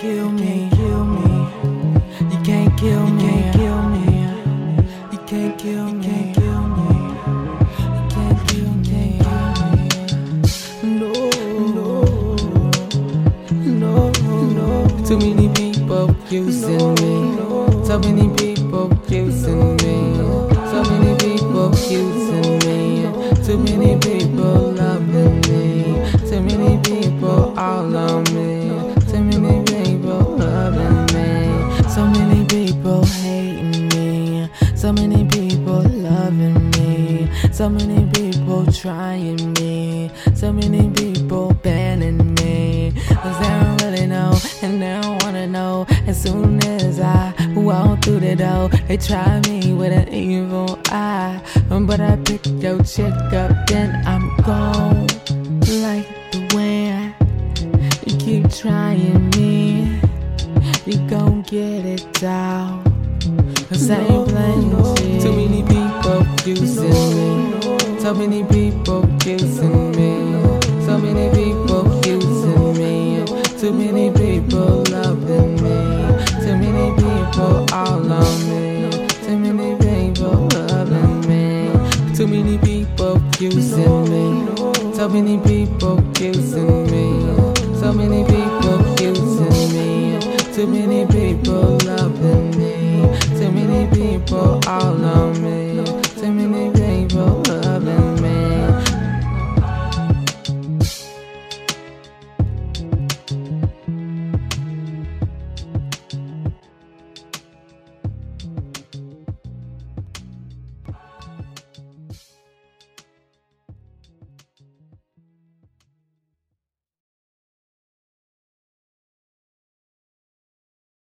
kill me. Kill me. You can't kill me. You can't kill me. You can't kill me. You can't kill me. You can't kill me. No, no, no, no. Too many people accusing no, me. No. So many people accusing no, me. So many people accusing me. Too many people. So many people loving me. So many people trying me. So many people banning me. Cause they don't really know and they don't wanna know. As soon as I walk through the door, they try me with an evil eye. But I pick your chick up, then I'm gone. Like the wind. You keep trying me, you gon' get it down. Same no, language. Too many people using me. So many people using me. So many people using me. Too many people loving me. Too many people all on me. Too many people loving me. Too many people using me. So many people using me.